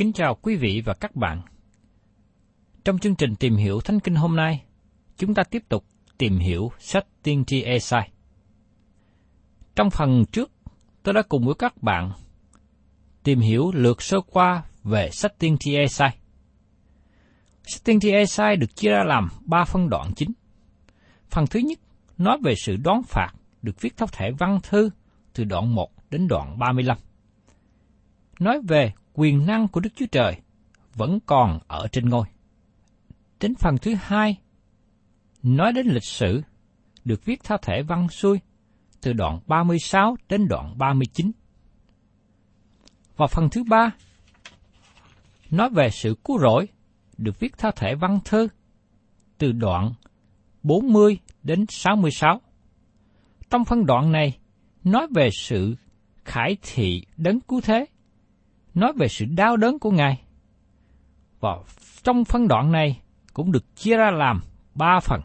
Kính chào quý vị và các bạn. Trong chương trình tìm hiểu Thánh Kinh hôm nay, chúng ta tiếp tục tìm hiểu sách Tiên tri Esai. Trong phần trước, tôi đã cùng với các bạn tìm hiểu lược sơ qua về sách Tiên tri Esai. Sách Tiên tri Esai được chia ra làm ba phân đoạn chính. Phần thứ nhất nói về sự đón phạt được viết theo thể văn thư từ đoạn 1 đến đoạn 35. Nói về quyền năng của Đức Chúa Trời vẫn còn ở trên ngôi. Đến phần thứ hai, nói đến lịch sử được viết theo thể văn xuôi từ đoạn 36 đến đoạn 39. Và phần thứ ba, nói về sự cứu rỗi được viết theo thể văn thơ từ đoạn 40 đến 66. Trong phân đoạn này, nói về sự khải thị đấng cứu thế, nói về sự đau đớn của Ngài. Và trong phân đoạn này cũng được chia ra làm ba phần.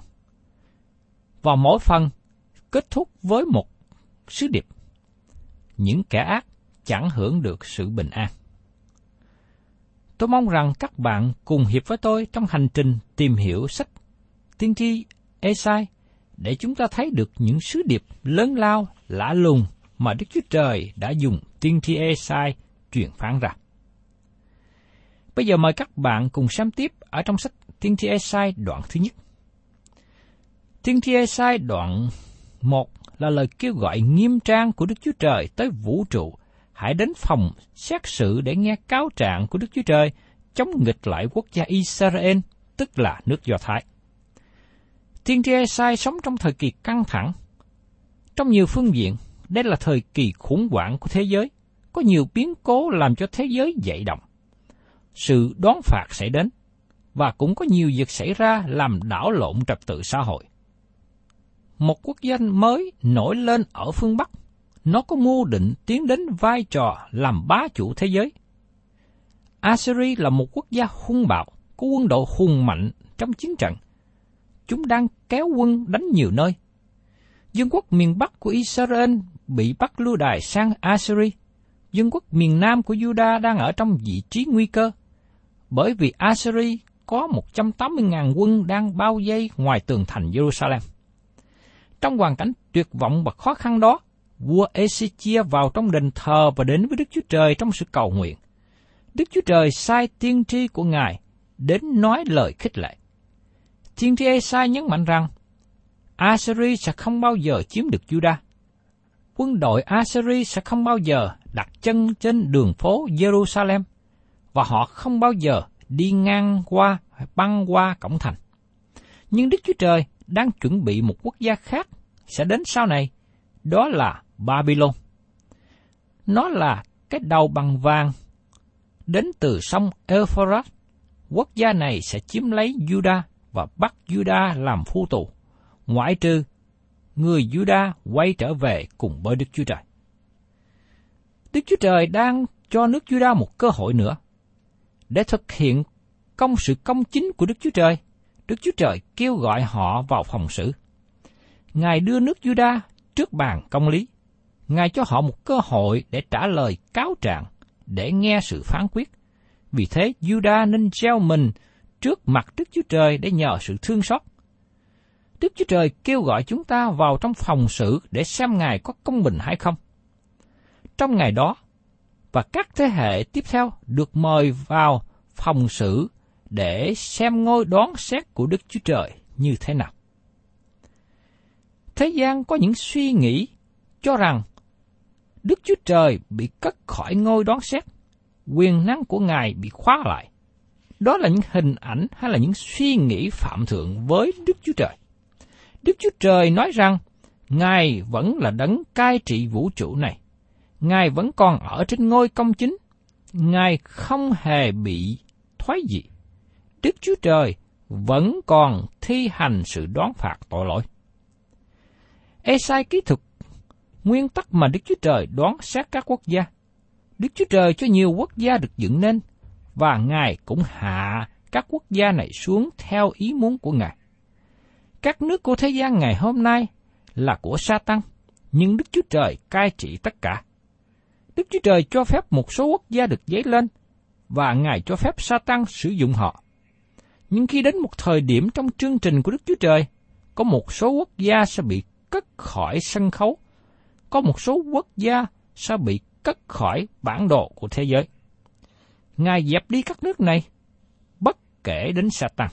Và mỗi phần kết thúc với một sứ điệp. Những kẻ ác chẳng hưởng được sự bình an. Tôi mong rằng các bạn cùng hiệp với tôi trong hành trình tìm hiểu sách tiên tri Esai để chúng ta thấy được những sứ điệp lớn lao, lạ lùng mà Đức Chúa Trời đã dùng tiên tri Esai truyền phán ra. Bây giờ mời các bạn cùng xem tiếp ở trong sách Tiên tri Esai đoạn thứ nhất. Tiên tri Esai đoạn 1 là lời kêu gọi nghiêm trang của Đức Chúa Trời tới vũ trụ. Hãy đến phòng xét xử để nghe cáo trạng của Đức Chúa Trời chống nghịch lại quốc gia Israel, tức là nước Do Thái. Tiên tri Esai sống trong thời kỳ căng thẳng. Trong nhiều phương diện, đây là thời kỳ khủng hoảng của thế giới, có nhiều biến cố làm cho thế giới dậy động. Sự đón phạt sẽ đến, và cũng có nhiều việc xảy ra làm đảo lộn trật tự xã hội. Một quốc gia mới nổi lên ở phương Bắc, nó có mưu định tiến đến vai trò làm bá chủ thế giới. Assyria là một quốc gia hung bạo, có quân đội hùng mạnh trong chiến trận. Chúng đang kéo quân đánh nhiều nơi. Dương quốc miền Bắc của Israel bị bắt lưu đài sang Assyria dân quốc miền Nam của Judah đang ở trong vị trí nguy cơ, bởi vì Assyria có 180.000 quân đang bao vây ngoài tường thành Jerusalem. Trong hoàn cảnh tuyệt vọng và khó khăn đó, vua Ezechia vào trong đền thờ và đến với Đức Chúa Trời trong sự cầu nguyện. Đức Chúa Trời sai tiên tri của Ngài đến nói lời khích lệ. Tiên tri Esai nhấn mạnh rằng, Assyri sẽ không bao giờ chiếm được Judah. Quân đội Assyri sẽ không bao giờ đặt chân trên đường phố Jerusalem, và họ không bao giờ đi ngang qua hay băng qua cổng thành. Nhưng Đức Chúa Trời đang chuẩn bị một quốc gia khác sẽ đến sau này, đó là Babylon. Nó là cái đầu bằng vàng đến từ sông Euphrates. Quốc gia này sẽ chiếm lấy Judah và bắt Judah làm phu tù, ngoại trừ người Judah quay trở về cùng với Đức Chúa Trời. Đức Chúa Trời đang cho nước Judah một cơ hội nữa để thực hiện công sự công chính của Đức Chúa Trời. Đức Chúa Trời kêu gọi họ vào phòng xử. Ngài đưa nước Judah trước bàn công lý. Ngài cho họ một cơ hội để trả lời cáo trạng, để nghe sự phán quyết. Vì thế, Judah nên treo mình trước mặt Đức Chúa Trời để nhờ sự thương xót. Đức Chúa Trời kêu gọi chúng ta vào trong phòng xử để xem Ngài có công bình hay không. Trong ngày đó, và các thế hệ tiếp theo được mời vào phòng xử để xem ngôi đoán xét của Đức Chúa Trời như thế nào. Thế gian có những suy nghĩ cho rằng Đức Chúa Trời bị cất khỏi ngôi đoán xét, quyền năng của Ngài bị khóa lại. Đó là những hình ảnh hay là những suy nghĩ phạm thượng với Đức Chúa Trời. Đức Chúa Trời nói rằng Ngài vẫn là đấng cai trị vũ trụ này. Ngài vẫn còn ở trên ngôi công chính. Ngài không hề bị thoái dị. Đức Chúa Trời vẫn còn thi hành sự đoán phạt tội lỗi. Esai kỹ thuật nguyên tắc mà Đức Chúa Trời đoán xét các quốc gia. Đức Chúa Trời cho nhiều quốc gia được dựng nên, và Ngài cũng hạ các quốc gia này xuống theo ý muốn của Ngài. Các nước của thế gian ngày hôm nay là của Satan, nhưng Đức Chúa Trời cai trị tất cả. Đức Chúa Trời cho phép một số quốc gia được dấy lên, và Ngài cho phép Satan sử dụng họ. Nhưng khi đến một thời điểm trong chương trình của Đức Chúa Trời, có một số quốc gia sẽ bị cất khỏi sân khấu, có một số quốc gia sẽ bị cất khỏi bản đồ của thế giới. Ngài dẹp đi các nước này, bất kể đến Satan.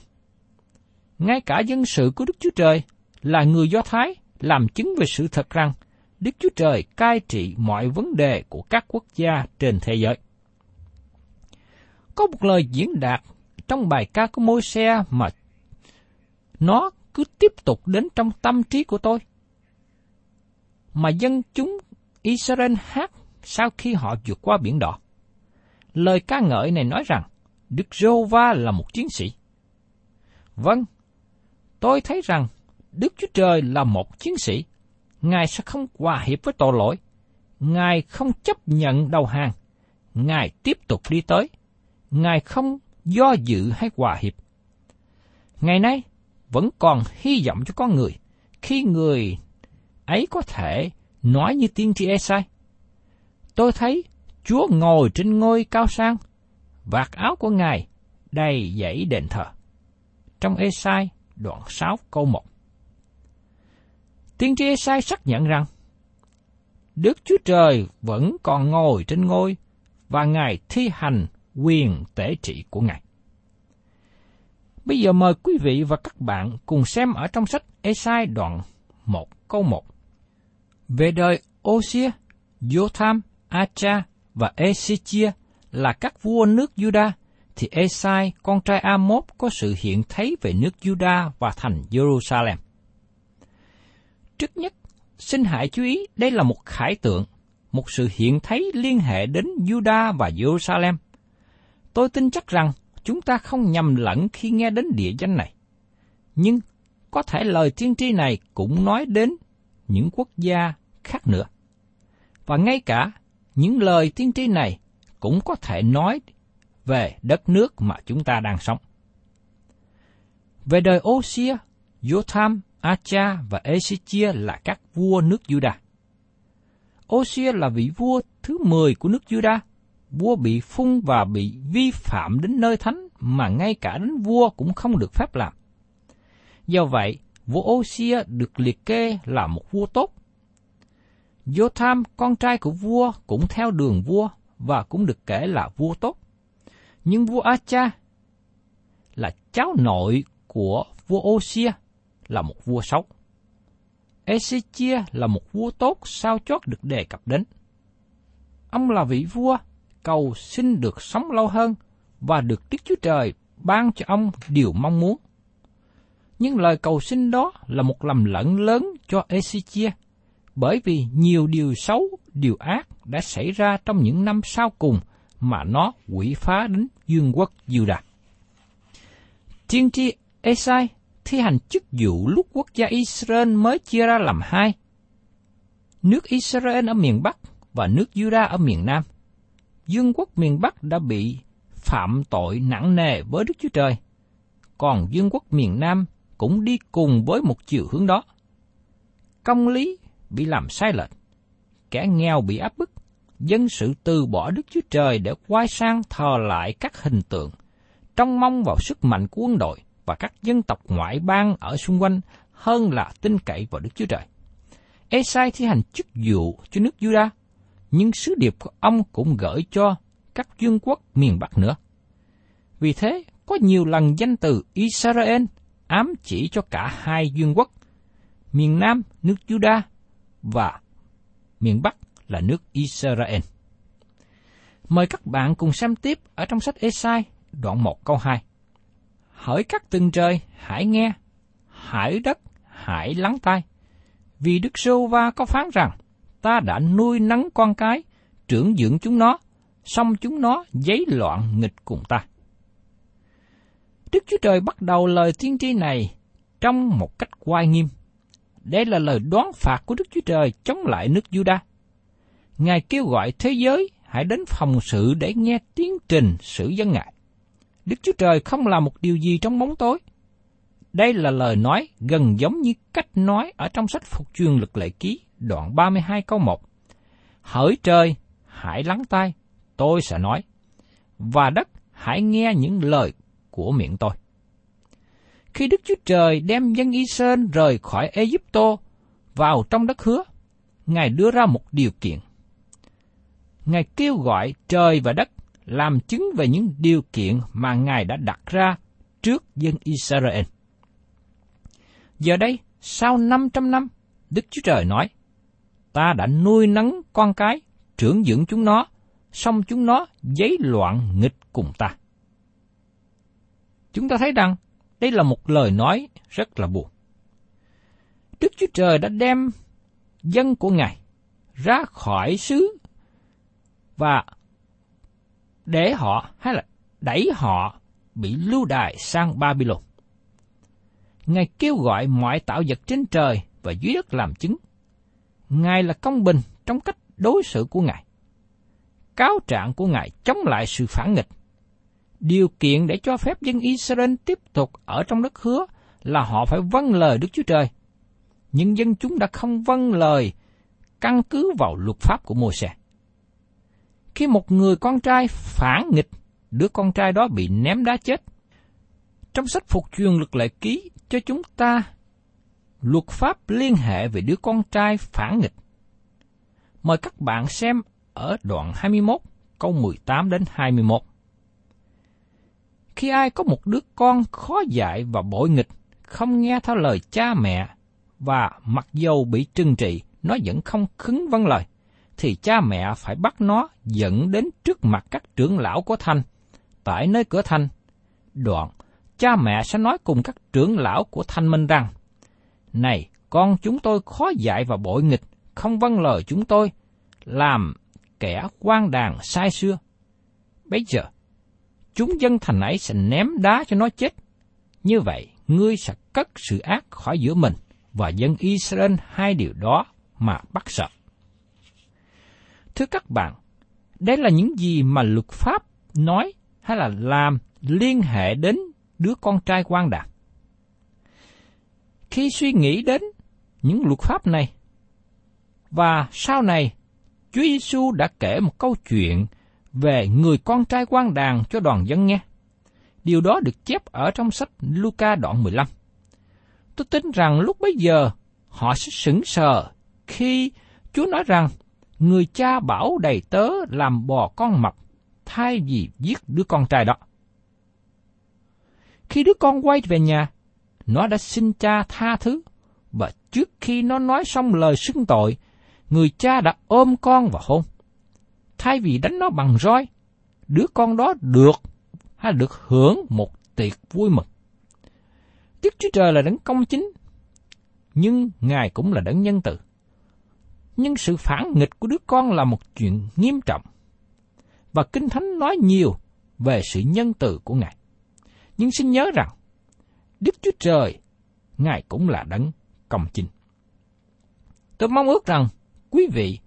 Ngay cả dân sự của Đức Chúa Trời là người Do Thái làm chứng về sự thật rằng Đức Chúa Trời cai trị mọi vấn đề của các quốc gia trên thế giới. Có một lời diễn đạt trong bài ca của môi xe mà nó cứ tiếp tục đến trong tâm trí của tôi. Mà dân chúng Israel hát sau khi họ vượt qua biển đỏ. Lời ca ngợi này nói rằng Đức giô va là một chiến sĩ. Vâng, tôi thấy rằng Đức Chúa Trời là một chiến sĩ. Ngài sẽ không hòa hiệp với tội lỗi. Ngài không chấp nhận đầu hàng. Ngài tiếp tục đi tới. Ngài không do dự hay hòa hiệp. Ngày nay, vẫn còn hy vọng cho con người khi người ấy có thể nói như tiên tri Esai. Tôi thấy Chúa ngồi trên ngôi cao sang, vạt áo của Ngài đầy dãy đền thờ. Trong Esai đoạn 6 câu 1. Tiên tri Esai xác nhận rằng Đức Chúa Trời vẫn còn ngồi trên ngôi và Ngài thi hành quyền tể trị của Ngài. Bây giờ mời quý vị và các bạn cùng xem ở trong sách Esai đoạn 1 câu 1. Về đời Osia, Jotham, Acha và Ezechia là các vua nước Juda, thì Esai, con trai Amos có sự hiện thấy về nước Juda và thành Jerusalem. Trước nhất, xin hãy chú ý đây là một khải tượng, một sự hiện thấy liên hệ đến Juda và Jerusalem. Tôi tin chắc rằng chúng ta không nhầm lẫn khi nghe đến địa danh này. Nhưng có thể lời tiên tri này cũng nói đến những quốc gia khác nữa. Và ngay cả những lời tiên tri này cũng có thể nói về đất nước mà chúng ta đang sống. Về đời Osia, Jotham, Acha và Ezechia là các vua nước Juda. Osia là vị vua thứ 10 của nước Juda vua bị phun và bị vi phạm đến nơi thánh mà ngay cả đến vua cũng không được phép làm. Do vậy, vua Osia được liệt kê là một vua tốt. Jotham, con trai của vua, cũng theo đường vua và cũng được kể là vua tốt. Nhưng vua Acha là cháu nội của vua Osia là một vua xấu. Ezechia là một vua tốt sao chót được đề cập đến. Ông là vị vua cầu xin được sống lâu hơn và được Đức Chúa Trời ban cho ông điều mong muốn. Nhưng lời cầu xin đó là một lầm lẫn lớn cho Ezechia, bởi vì nhiều điều xấu, điều ác đã xảy ra trong những năm sau cùng mà nó quỷ phá đến dương quốc Judah. Tiên tri Esai thi hành chức vụ lúc quốc gia Israel mới chia ra làm hai. Nước Israel ở miền Bắc và nước Judah ở miền Nam. Dương quốc miền Bắc đã bị phạm tội nặng nề với Đức Chúa Trời, còn Dương quốc miền Nam cũng đi cùng với một chiều hướng đó. Công lý bị làm sai lệch, kẻ nghèo bị áp bức, dân sự từ bỏ Đức Chúa Trời để quay sang thờ lại các hình tượng, trong mong vào sức mạnh của quân đội và các dân tộc ngoại bang ở xung quanh hơn là tin cậy vào Đức Chúa Trời. Esai thi hành chức vụ cho nước Judah, nhưng sứ điệp của ông cũng gửi cho các vương quốc miền Bắc nữa. Vì thế, có nhiều lần danh từ Israel ám chỉ cho cả hai vương quốc, miền Nam nước Judah và miền Bắc là nước Israel. Mời các bạn cùng xem tiếp ở trong sách Esai đoạn 1 câu 2. Hỡi các tầng trời, hãy nghe, hãy đất, hãy lắng tai. Vì Đức Sô Va có phán rằng, ta đã nuôi nấng con cái, trưởng dưỡng chúng nó, xong chúng nó giấy loạn nghịch cùng ta. Đức Chúa Trời bắt đầu lời tiên tri này trong một cách oai nghiêm. Đây là lời đoán phạt của Đức Chúa Trời chống lại nước Juda. Ngài kêu gọi thế giới hãy đến phòng sự để nghe tiến trình sự dân Ngài. Đức Chúa Trời không làm một điều gì trong bóng tối. Đây là lời nói gần giống như cách nói ở trong sách Phục truyền lực lệ ký đoạn 32 câu 1. Hỡi trời, hãy lắng tai, tôi sẽ nói. Và đất, hãy nghe những lời của miệng tôi. Khi Đức Chúa Trời đem dân Israel rời khỏi Egypto vào trong đất hứa, Ngài đưa ra một điều kiện. Ngài kêu gọi trời và đất làm chứng về những điều kiện mà Ngài đã đặt ra trước dân Israel. Giờ đây, sau 500 năm, Đức Chúa Trời nói, ta đã nuôi nấng con cái, trưởng dưỡng chúng nó, xong chúng nó giấy loạn nghịch cùng ta. Chúng ta thấy rằng đây là một lời nói rất là buồn. Đức Chúa Trời đã đem dân của Ngài ra khỏi xứ và để họ hay là đẩy họ bị lưu đài sang Babylon. Ngài kêu gọi mọi tạo vật trên trời và dưới đất làm chứng. Ngài là công bình trong cách đối xử của Ngài. Cáo trạng của Ngài chống lại sự phản nghịch. Điều kiện để cho phép dân Israel tiếp tục ở trong đất hứa là họ phải vâng lời Đức Chúa Trời. Nhưng dân chúng đã không vâng lời căn cứ vào luật pháp của Môi-se. Khi một người con trai phản nghịch, đứa con trai đó bị ném đá chết. Trong sách phục truyền luật lệ ký cho chúng ta luật pháp liên hệ về đứa con trai phản nghịch. Mời các bạn xem ở đoạn 21, câu 18 đến 21. Khi ai có một đứa con khó dạy và bội nghịch, không nghe theo lời cha mẹ, và mặc dầu bị trừng trị, nó vẫn không khứng vâng lời, thì cha mẹ phải bắt nó dẫn đến trước mặt các trưởng lão của thanh, tại nơi cửa thanh. Đoạn, cha mẹ sẽ nói cùng các trưởng lão của thanh minh rằng, Này, con chúng tôi khó dạy và bội nghịch, không vâng lời chúng tôi, làm kẻ quan đàn sai xưa. Bây giờ, chúng dân thành ấy sẽ ném đá cho nó chết. Như vậy, ngươi sẽ cất sự ác khỏi giữa mình và dân Israel hai điều đó mà bắt sợ. Thưa các bạn, đây là những gì mà luật pháp nói hay là làm liên hệ đến đứa con trai quan đạt. Khi suy nghĩ đến những luật pháp này, và sau này Chúa Giêsu đã kể một câu chuyện về người con trai quan đàn cho đoàn dân nghe. Điều đó được chép ở trong sách Luca đoạn 15. Tôi tin rằng lúc bấy giờ họ sẽ sững sờ khi Chúa nói rằng người cha bảo đầy tớ làm bò con mập, thay vì giết đứa con trai đó. Khi đứa con quay về nhà, nó đã xin cha tha thứ, và trước khi nó nói xong lời xưng tội, người cha đã ôm con và hôn. Thay vì đánh nó bằng roi, đứa con đó được hay được hưởng một tiệc vui mừng. Đức Chúa Trời là đấng công chính, nhưng Ngài cũng là đấng nhân từ. Nhưng sự phản nghịch của đứa con là một chuyện nghiêm trọng. Và Kinh Thánh nói nhiều về sự nhân từ của Ngài. Nhưng xin nhớ rằng, Đức Chúa Trời, Ngài cũng là đấng công chính. Tôi mong ước rằng quý vị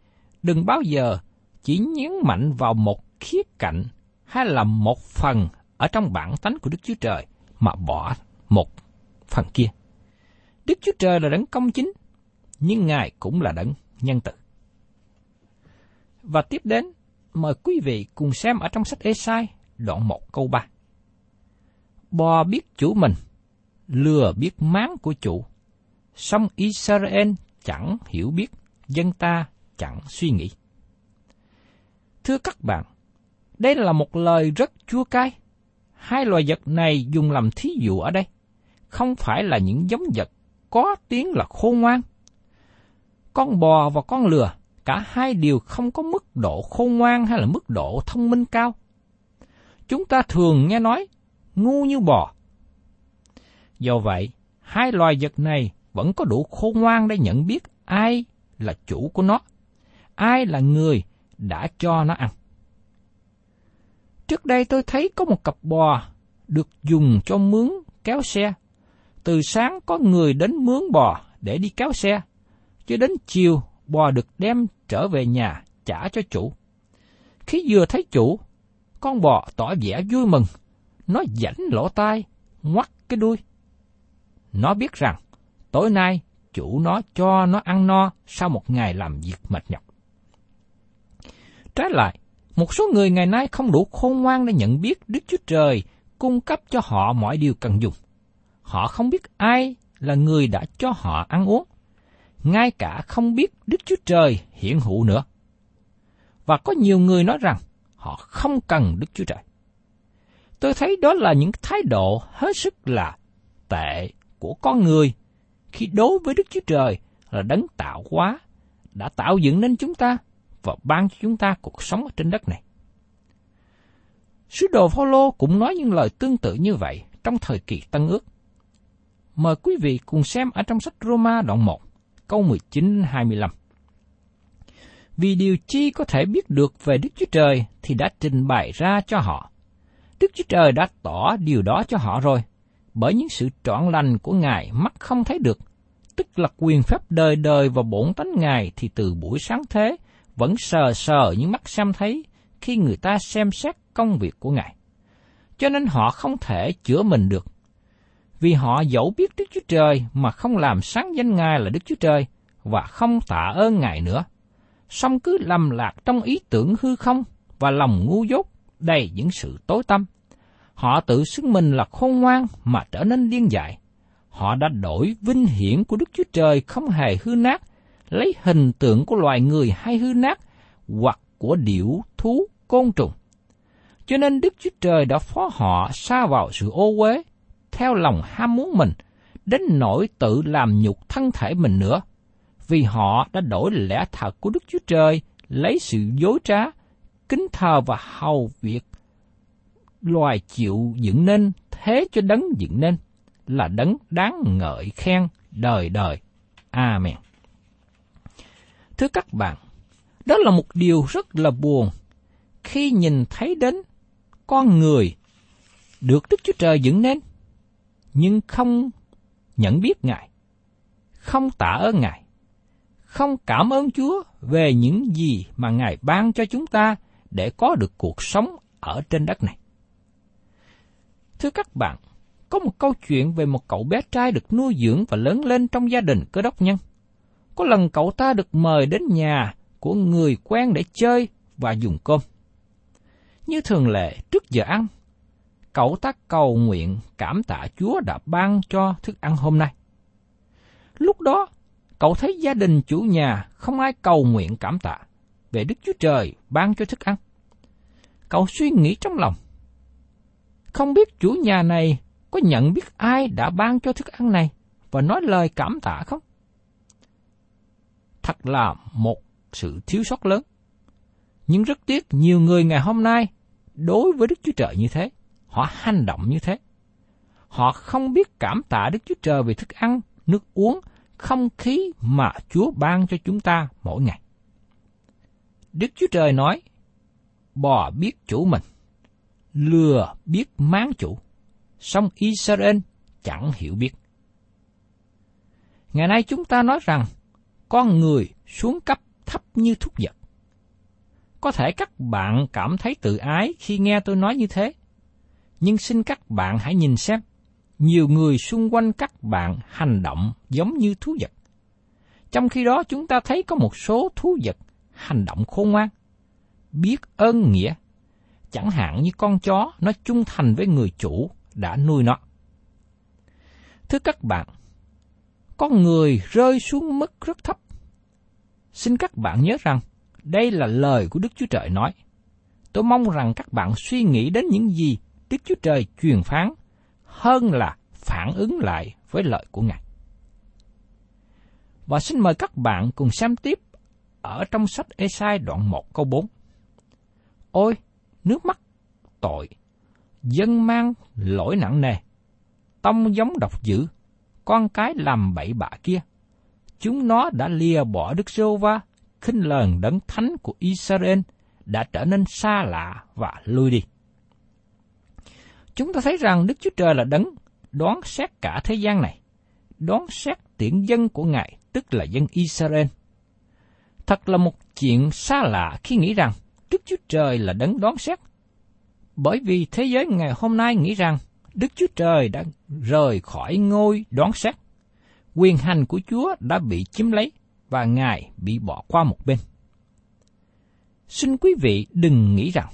đừng bao giờ chỉ nhấn mạnh vào một khía cạnh hay là một phần ở trong bản tánh của Đức Chúa Trời mà bỏ một phần kia. Đức Chúa Trời là đấng công chính, nhưng Ngài cũng là đấng nhân từ. Và tiếp đến, mời quý vị cùng xem ở trong sách Esai đoạn 1 câu 3. Bò biết chủ mình, lừa biết máng của chủ, song Israel chẳng hiểu biết, dân ta chẳng suy nghĩ. Thưa các bạn, đây là một lời rất chua cay. Hai loài vật này dùng làm thí dụ ở đây, không phải là những giống vật có tiếng là khôn ngoan. Con bò và con lừa, cả hai đều không có mức độ khôn ngoan hay là mức độ thông minh cao. Chúng ta thường nghe nói, ngu như bò. Do vậy, hai loài vật này vẫn có đủ khôn ngoan để nhận biết ai là chủ của nó, ai là người đã cho nó ăn. Trước đây tôi thấy có một cặp bò được dùng cho mướn kéo xe. Từ sáng có người đến mướn bò để đi kéo xe, cho đến chiều bò được đem trở về nhà trả cho chủ. Khi vừa thấy chủ, con bò tỏ vẻ vui mừng, nó rảnh lỗ tai, ngoắt cái đuôi. Nó biết rằng tối nay chủ nó cho nó ăn no sau một ngày làm việc mệt nhọc. Trái lại, một số người ngày nay không đủ khôn ngoan để nhận biết Đức Chúa Trời cung cấp cho họ mọi điều cần dùng. Họ không biết ai là người đã cho họ ăn uống. Ngay cả không biết Đức Chúa Trời hiện hữu nữa. Và có nhiều người nói rằng họ không cần Đức Chúa Trời. Tôi thấy đó là những thái độ hết sức là tệ của con người khi đối với Đức Chúa Trời là đấng tạo hóa, đã tạo dựng nên chúng ta và ban cho chúng ta cuộc sống ở trên đất này. Sứ đồ Phaolô cũng nói những lời tương tự như vậy trong thời kỳ Tân Ước. Mời quý vị cùng xem ở trong sách Roma đoạn 1, câu 19-25. Vì điều chi có thể biết được về Đức Chúa Trời thì đã trình bày ra cho họ. Đức Chúa Trời đã tỏ điều đó cho họ rồi, bởi những sự trọn lành của Ngài mắt không thấy được, tức là quyền phép đời đời và bổn tánh Ngài thì từ buổi sáng thế vẫn sờ sờ những mắt xem thấy khi người ta xem xét công việc của Ngài. Cho nên họ không thể chữa mình được. Vì họ dẫu biết Đức Chúa Trời mà không làm sáng danh Ngài là Đức Chúa Trời và không tạ ơn Ngài nữa. song cứ lầm lạc trong ý tưởng hư không và lòng ngu dốt đầy những sự tối tâm. Họ tự xưng mình là khôn ngoan mà trở nên điên dại. Họ đã đổi vinh hiển của Đức Chúa Trời không hề hư nát lấy hình tượng của loài người hay hư nát hoặc của điểu thú côn trùng. Cho nên Đức Chúa Trời đã phó họ xa vào sự ô uế, theo lòng ham muốn mình, đến nỗi tự làm nhục thân thể mình nữa, vì họ đã đổi lẽ thật của Đức Chúa Trời, lấy sự dối trá, kính thờ và hầu việc loài chịu dựng nên thế cho đấng dựng nên là đấng đáng ngợi khen đời đời. Amen. Thưa các bạn, đó là một điều rất là buồn khi nhìn thấy đến con người được Đức Chúa Trời dựng nên, nhưng không nhận biết Ngài, không tạ ơn Ngài, không cảm ơn Chúa về những gì mà Ngài ban cho chúng ta để có được cuộc sống ở trên đất này. Thưa các bạn, có một câu chuyện về một cậu bé trai được nuôi dưỡng và lớn lên trong gia đình cơ đốc nhân. Có lần cậu ta được mời đến nhà của người quen để chơi và dùng cơm. Như thường lệ trước giờ ăn, cậu ta cầu nguyện cảm tạ Chúa đã ban cho thức ăn hôm nay. Lúc đó, cậu thấy gia đình chủ nhà không ai cầu nguyện cảm tạ về Đức Chúa Trời ban cho thức ăn. cậu suy nghĩ trong lòng. Không biết chủ nhà này có nhận biết ai đã ban cho thức ăn này và nói lời cảm tạ không? Thật là một sự thiếu sót lớn. Nhưng rất tiếc nhiều người ngày hôm nay đối với Đức Chúa Trời như thế, họ hành động như thế. Họ không biết cảm tạ Đức Chúa Trời về thức ăn, nước uống, không khí mà Chúa ban cho chúng ta mỗi ngày. Đức Chúa Trời nói, bò biết chủ mình, lừa biết máng chủ, song Israel chẳng hiểu biết. Ngày nay chúng ta nói rằng, con người xuống cấp thấp như thuốc vật. Có thể các bạn cảm thấy tự ái khi nghe tôi nói như thế, nhưng xin các bạn hãy nhìn xem, nhiều người xung quanh các bạn hành động giống như thú vật. Trong khi đó chúng ta thấy có một số thú vật hành động khôn ngoan, biết ơn nghĩa, chẳng hạn như con chó nó trung thành với người chủ đã nuôi nó. Thưa các bạn, con người rơi xuống mức rất thấp. Xin các bạn nhớ rằng, đây là lời của Đức Chúa Trời nói. Tôi mong rằng các bạn suy nghĩ đến những gì Đức Chúa Trời truyền phán hơn là phản ứng lại với lời của Ngài. Và xin mời các bạn cùng xem tiếp ở trong sách Esai đoạn 1 câu 4. Ôi, nước mắt, tội, dân mang lỗi nặng nề, tông giống độc dữ, con cái làm bậy bạ kia. Chúng nó đã lìa bỏ Đức Sô Va, khinh lờn đấng thánh của Israel, đã trở nên xa lạ và lui đi. Chúng ta thấy rằng Đức Chúa Trời là đấng đoán xét cả thế gian này, đoán xét tiện dân của Ngài, tức là dân Israel. Thật là một chuyện xa lạ khi nghĩ rằng Đức Chúa Trời là đấng đoán xét. Bởi vì thế giới ngày hôm nay nghĩ rằng Đức Chúa Trời đã rời khỏi ngôi đoán xét. Quyền hành của Chúa đã bị chiếm lấy và Ngài bị bỏ qua một bên. Xin quý vị đừng nghĩ rằng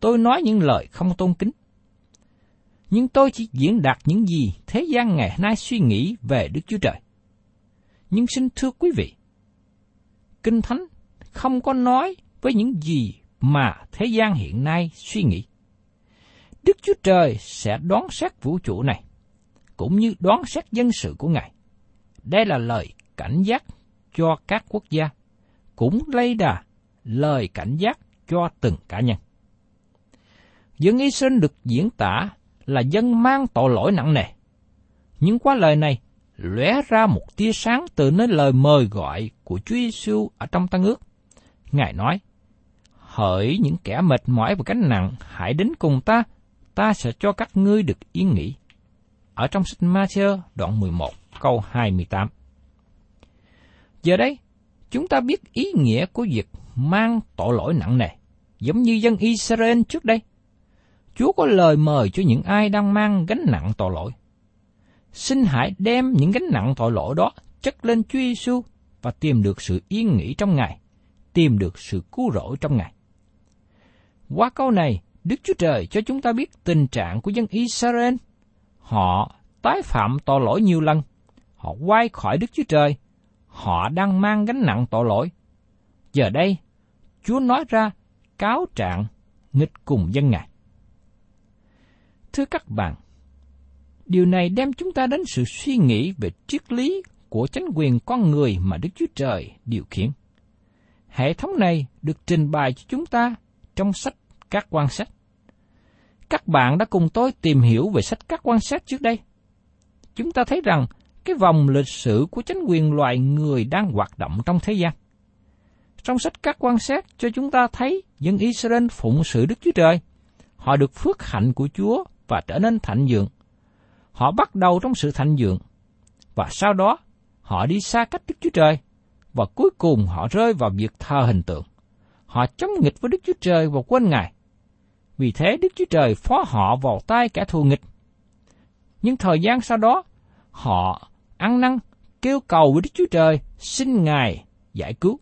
tôi nói những lời không tôn kính nhưng tôi chỉ diễn đạt những gì thế gian ngày nay suy nghĩ về Đức Chúa Trời. Nhưng xin thưa quý vị, Kinh Thánh không có nói với những gì mà thế gian hiện nay suy nghĩ. Đức Chúa Trời sẽ đoán xét vũ trụ này, cũng như đoán xét dân sự của Ngài. Đây là lời cảnh giác cho các quốc gia, cũng lây đà lời cảnh giác cho từng cá nhân. Dân Israel được diễn tả là dân mang tội lỗi nặng nề. Nhưng qua lời này, lóe ra một tia sáng từ nơi lời mời gọi của Chúa Giêsu ở trong Tăng ước. Ngài nói, Hỡi những kẻ mệt mỏi và gánh nặng, hãy đến cùng ta, ta sẽ cho các ngươi được yên nghỉ. Ở trong sách Matthew đoạn 11 câu 28. Giờ đây, chúng ta biết ý nghĩa của việc mang tội lỗi nặng nề, giống như dân Israel trước đây. Chúa có lời mời cho những ai đang mang gánh nặng tội lỗi. Xin hãy đem những gánh nặng tội lỗi đó chất lên Chúa Giêsu và tìm được sự yên nghỉ trong Ngài, tìm được sự cứu rỗi trong Ngài. Qua câu này, Đức Chúa Trời cho chúng ta biết tình trạng của dân Israel. Họ tái phạm tội lỗi nhiều lần, họ quay khỏi Đức Chúa Trời, họ đang mang gánh nặng tội lỗi. Giờ đây, Chúa nói ra cáo trạng nghịch cùng dân Ngài. Thưa các bạn, điều này đem chúng ta đến sự suy nghĩ về triết lý của chánh quyền con người mà Đức Chúa Trời điều khiển. Hệ thống này được trình bày cho chúng ta trong sách các quan sách. Các bạn đã cùng tôi tìm hiểu về sách các quan sát trước đây. Chúng ta thấy rằng cái vòng lịch sử của chánh quyền loài người đang hoạt động trong thế gian. Trong sách các quan sát cho chúng ta thấy dân Israel phụng sự Đức Chúa Trời. Họ được phước hạnh của Chúa và trở nên thạnh dượng. Họ bắt đầu trong sự thạnh dượng, và sau đó họ đi xa cách Đức Chúa Trời, và cuối cùng họ rơi vào việc thờ hình tượng. Họ chống nghịch với Đức Chúa Trời và quên Ngài. Vì thế Đức Chúa Trời phó họ vào tay kẻ thù nghịch. Nhưng thời gian sau đó, họ ăn năn, kêu cầu với Đức Chúa Trời, xin Ngài giải cứu.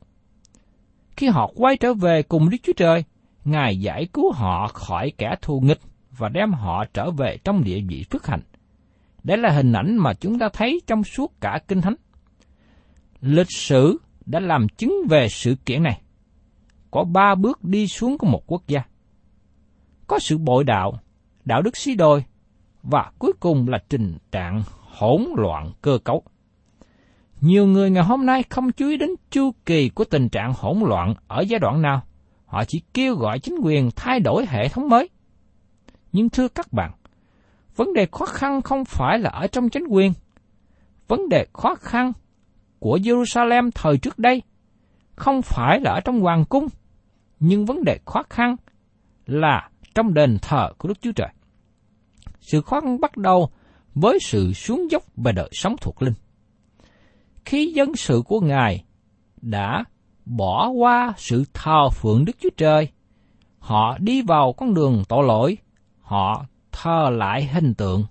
Khi họ quay trở về cùng Đức Chúa Trời, Ngài giải cứu họ khỏi kẻ thù nghịch và đem họ trở về trong địa vị phước hạnh. Đây là hình ảnh mà chúng ta thấy trong suốt cả Kinh Thánh. Lịch sử đã làm chứng về sự kiện này. Có ba bước đi xuống của một quốc gia. có sự bội đạo, đạo đức suy đôi và cuối cùng là tình trạng hỗn loạn cơ cấu. Nhiều người ngày hôm nay không chú ý đến chu kỳ của tình trạng hỗn loạn ở giai đoạn nào. Họ chỉ kêu gọi chính quyền thay đổi hệ thống mới. Nhưng thưa các bạn, vấn đề khó khăn không phải là ở trong chính quyền. Vấn đề khó khăn của Jerusalem thời trước đây không phải là ở trong hoàng cung, nhưng vấn đề khó khăn là trong đền thờ của Đức Chúa Trời. Sự khó khăn bắt đầu với sự xuống dốc về đời sống thuộc linh. Khi dân sự của Ngài đã bỏ qua sự thờ phượng Đức Chúa Trời, họ đi vào con đường tội lỗi, họ thờ lại hình tượng,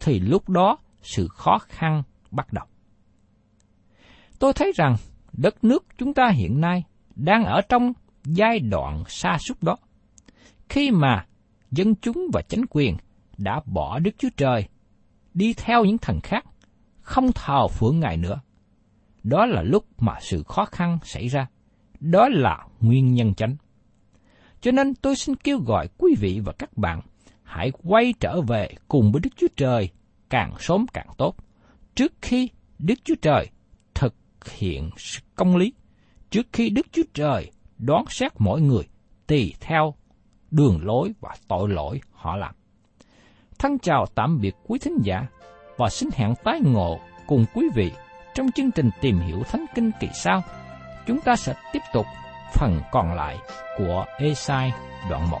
thì lúc đó sự khó khăn bắt đầu. Tôi thấy rằng đất nước chúng ta hiện nay đang ở trong giai đoạn xa xúc đó. Khi mà dân chúng và chính quyền đã bỏ Đức Chúa Trời, đi theo những thần khác, không thờ phượng Ngài nữa. Đó là lúc mà sự khó khăn xảy ra. Đó là nguyên nhân chánh. Cho nên tôi xin kêu gọi quý vị và các bạn hãy quay trở về cùng với Đức Chúa Trời càng sớm càng tốt, trước khi Đức Chúa Trời thực hiện công lý, trước khi Đức Chúa Trời đoán xét mỗi người tùy theo đường lối và tội lỗi họ làm. Thân chào tạm biệt quý thính giả và xin hẹn tái ngộ cùng quý vị trong chương trình tìm hiểu Thánh Kinh kỳ sau. Chúng ta sẽ tiếp tục phần còn lại của Esai đoạn 1.